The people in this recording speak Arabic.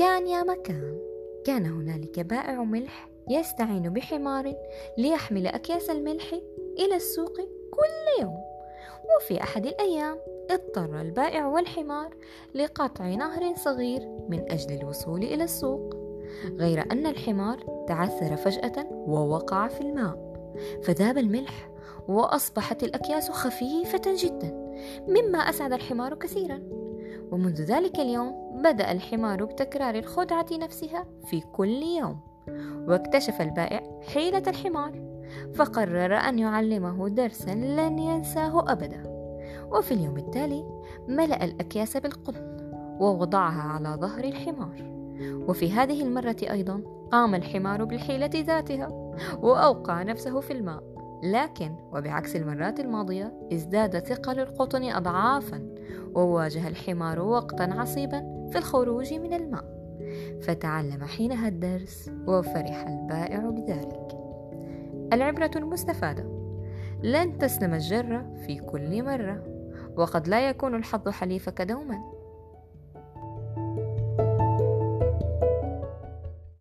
كان يا مكان. كان هنالك بائع ملح يستعين بحمار ليحمل أكياس الملح إلى السوق كل يوم. وفي أحد الأيام اضطر البائع والحمار لقطع نهر صغير من أجل الوصول إلى السوق غير أن الحمار تعثر فجأة ووقع في الماء. فذاب الملح وأصبحت الأكياس خفيفة جدا مما أسعد الحمار كثيرا. ومنذ ذلك اليوم بدأ الحمار بتكرار الخدعة نفسها في كل يوم واكتشف البائع حيلة الحمار فقرر أن يعلمه درسا لن ينساه أبدا وفي اليوم التالي ملأ الأكياس بالقطن ووضعها على ظهر الحمار وفي هذه المرة أيضا قام الحمار بالحيلة ذاتها وأوقع نفسه في الماء لكن وبعكس المرات الماضية ازداد ثقل القطن أضعافا وواجه الحمار وقتا عصيبا في الخروج من الماء. فتعلم حينها الدرس وفرح البائع بذلك. العبرة المستفادة لن تسلم الجرة في كل مرة وقد لا يكون الحظ حليفك دوما.